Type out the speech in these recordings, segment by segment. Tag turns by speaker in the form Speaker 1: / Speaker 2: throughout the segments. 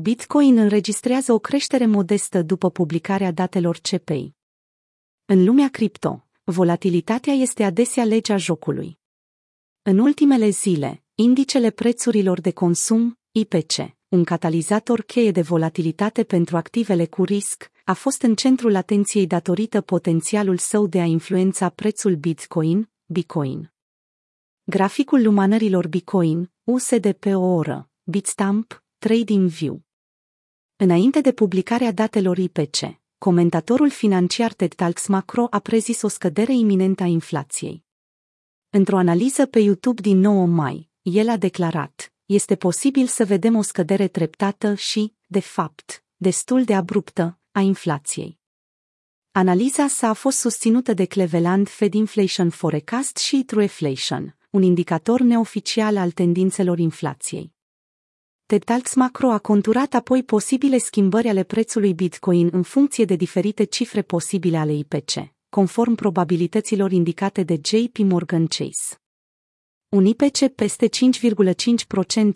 Speaker 1: Bitcoin înregistrează o creștere modestă după publicarea datelor CPI. În lumea cripto, volatilitatea este adesea legea jocului. În ultimele zile, indicele prețurilor de consum, IPC, un catalizator cheie de volatilitate pentru activele cu risc, a fost în centrul atenției datorită potențialul său de a influența prețul Bitcoin, Bitcoin. Graficul lumânărilor Bitcoin, USD pe o oră, Bitstamp, TradingView. Înainte de publicarea datelor IPC, comentatorul financiar Ted Talks Macro a prezis o scădere iminentă a inflației. Într-o analiză pe YouTube din 9 mai, el a declarat, este posibil să vedem o scădere treptată și, de fapt, destul de abruptă, a inflației. Analiza sa a fost susținută de Cleveland Fed Inflation Forecast și Trueflation, un indicator neoficial al tendințelor inflației. Tetalx Macro a conturat apoi posibile schimbări ale prețului Bitcoin în funcție de diferite cifre posibile ale IPC, conform probabilităților indicate de JP Morgan Chase. Un IPC peste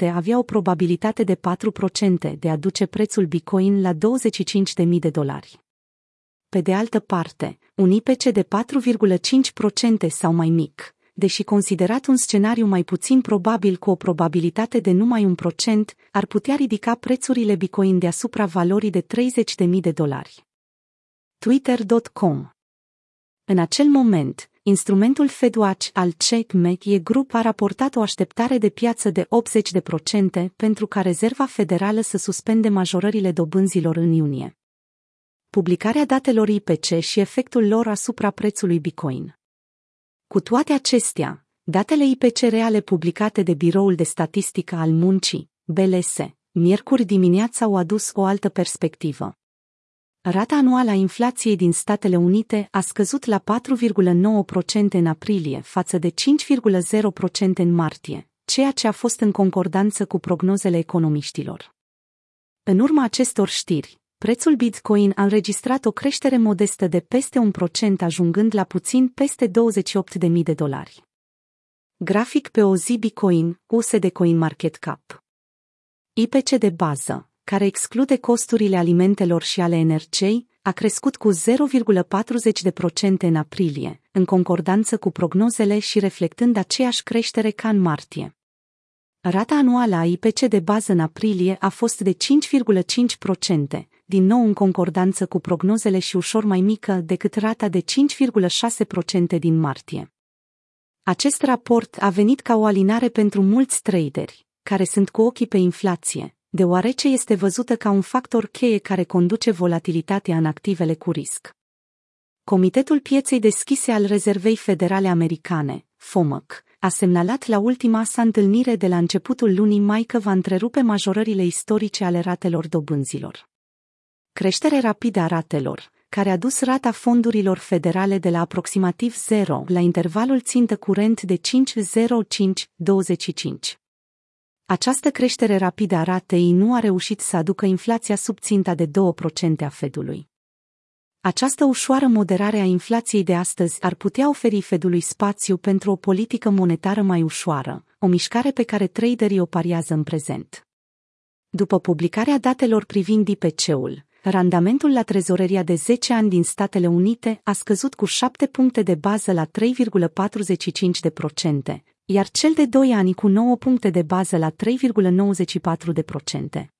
Speaker 1: 5,5% avea o probabilitate de 4% de a duce prețul Bitcoin la 25.000 de dolari. Pe de altă parte, un IPC de 4,5% sau mai mic, deși considerat un scenariu mai puțin probabil cu o probabilitate de numai un procent, ar putea ridica prețurile Bitcoin deasupra valorii de 30.000 de dolari. Twitter.com În acel moment, instrumentul FedWatch al CheckMate Group a raportat o așteptare de piață de 80% pentru ca Rezerva Federală să suspende majorările dobânzilor în iunie. Publicarea datelor IPC și efectul lor asupra prețului Bitcoin. Cu toate acestea, datele IPC reale publicate de Biroul de Statistică al Muncii, BLS, miercuri dimineața au adus o altă perspectivă. Rata anuală a inflației din Statele Unite a scăzut la 4,9% în aprilie față de 5,0% în martie, ceea ce a fost în concordanță cu prognozele economiștilor. În urma acestor știri, prețul Bitcoin a înregistrat o creștere modestă de peste un procent ajungând la puțin peste 28.000 de dolari. Grafic pe o zi Bitcoin, USD Coin Market Cap. IPC de bază, care exclude costurile alimentelor și ale energiei, a crescut cu 0,40% în aprilie, în concordanță cu prognozele și reflectând aceeași creștere ca în martie. Rata anuală a IPC de bază în aprilie a fost de 5,5%, din nou în concordanță cu prognozele și ușor mai mică decât rata de 5,6% din martie. Acest raport a venit ca o alinare pentru mulți traderi, care sunt cu ochii pe inflație, deoarece este văzută ca un factor cheie care conduce volatilitatea în activele cu risc. Comitetul Pieței Deschise al Rezervei Federale Americane, FOMC, a semnalat la ultima sa întâlnire de la începutul lunii mai că va întrerupe majorările istorice ale ratelor dobânzilor. Creștere rapidă a ratelor, care a dus rata fondurilor federale de la aproximativ 0 la intervalul țintă curent de 5,05-25. Această creștere rapidă a ratei nu a reușit să aducă inflația sub ținta de 2% a Fedului. Această ușoară moderare a inflației de astăzi ar putea oferi Fedului spațiu pentru o politică monetară mai ușoară, o mișcare pe care traderii o pariază în prezent. După publicarea datelor privind IPC-ul, randamentul la trezoreria de 10 ani din Statele Unite a scăzut cu 7 puncte de bază la 3,45%, iar cel de 2 ani cu 9 puncte de bază la 3,94%.